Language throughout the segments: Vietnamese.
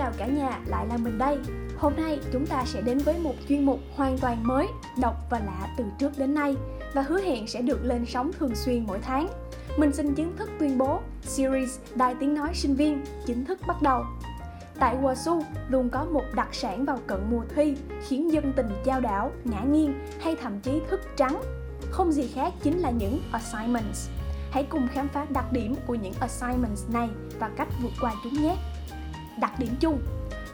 chào cả nhà, lại là mình đây. Hôm nay chúng ta sẽ đến với một chuyên mục hoàn toàn mới, độc và lạ từ trước đến nay và hứa hẹn sẽ được lên sóng thường xuyên mỗi tháng. Mình xin chính thức tuyên bố series Đài Tiếng Nói Sinh Viên chính thức bắt đầu. Tại Wasu luôn có một đặc sản vào cận mùa thi khiến dân tình trao đảo, ngã nghiêng hay thậm chí thức trắng. Không gì khác chính là những assignments. Hãy cùng khám phá đặc điểm của những assignments này và cách vượt qua chúng nhé đặc điểm chung.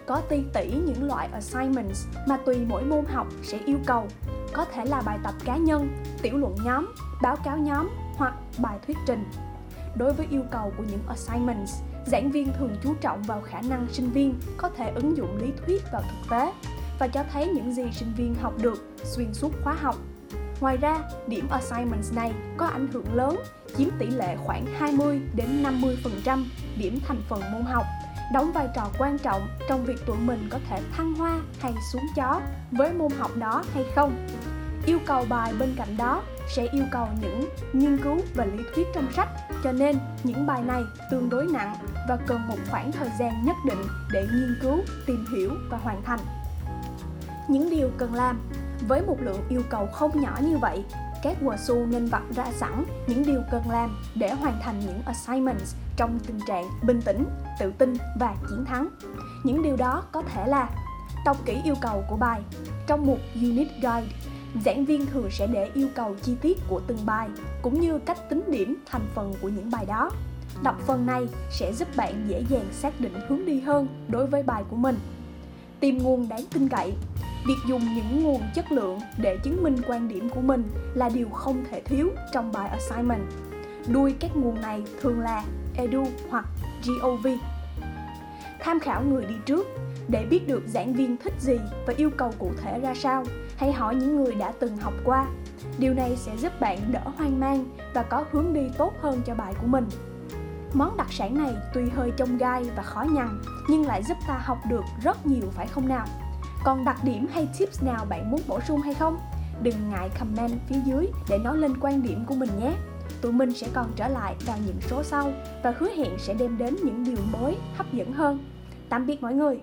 Có ti tỷ những loại assignments mà tùy mỗi môn học sẽ yêu cầu. Có thể là bài tập cá nhân tiểu luận nhóm báo cáo nhóm hoặc bài thuyết trình. Đối với yêu cầu của những assignments giảng viên thường chú trọng vào khả năng sinh viên có thể ứng dụng lý thuyết vào thực tế và cho thấy những gì sinh viên học được xuyên suốt khóa học. Ngoài ra, điểm assignments này có ảnh hưởng lớn, chiếm tỷ lệ khoảng 20 đến 50% điểm thành phần môn học đóng vai trò quan trọng trong việc tụi mình có thể thăng hoa hay xuống chó với môn học đó hay không. Yêu cầu bài bên cạnh đó sẽ yêu cầu những nghiên cứu và lý thuyết trong sách, cho nên những bài này tương đối nặng và cần một khoảng thời gian nhất định để nghiên cứu, tìm hiểu và hoàn thành. Những điều cần làm với một lượng yêu cầu không nhỏ như vậy các WSU nên vạch ra sẵn những điều cần làm để hoàn thành những assignments trong tình trạng bình tĩnh, tự tin và chiến thắng. Những điều đó có thể là đọc kỹ yêu cầu của bài. Trong một unit guide, giảng viên thường sẽ để yêu cầu chi tiết của từng bài cũng như cách tính điểm thành phần của những bài đó. Đọc phần này sẽ giúp bạn dễ dàng xác định hướng đi hơn đối với bài của mình. Tìm nguồn đáng tin cậy việc dùng những nguồn chất lượng để chứng minh quan điểm của mình là điều không thể thiếu trong bài assignment. Đuôi các nguồn này thường là edu hoặc gov tham khảo người đi trước để biết được giảng viên thích gì và yêu cầu cụ thể ra sao, hãy hỏi những người đã từng học qua. Điều này sẽ giúp bạn đỡ hoang mang và có hướng đi tốt hơn cho bài của mình. Món đặc sản này tuy hơi trông gai và khó nhằn, nhưng lại giúp ta học được rất nhiều, phải không nào? Còn đặc điểm hay tips nào bạn muốn bổ sung hay không? Đừng ngại comment phía dưới để nói lên quan điểm của mình nhé. Tụi mình sẽ còn trở lại vào những số sau và hứa hẹn sẽ đem đến những điều mới, hấp dẫn hơn. Tạm biệt mọi người!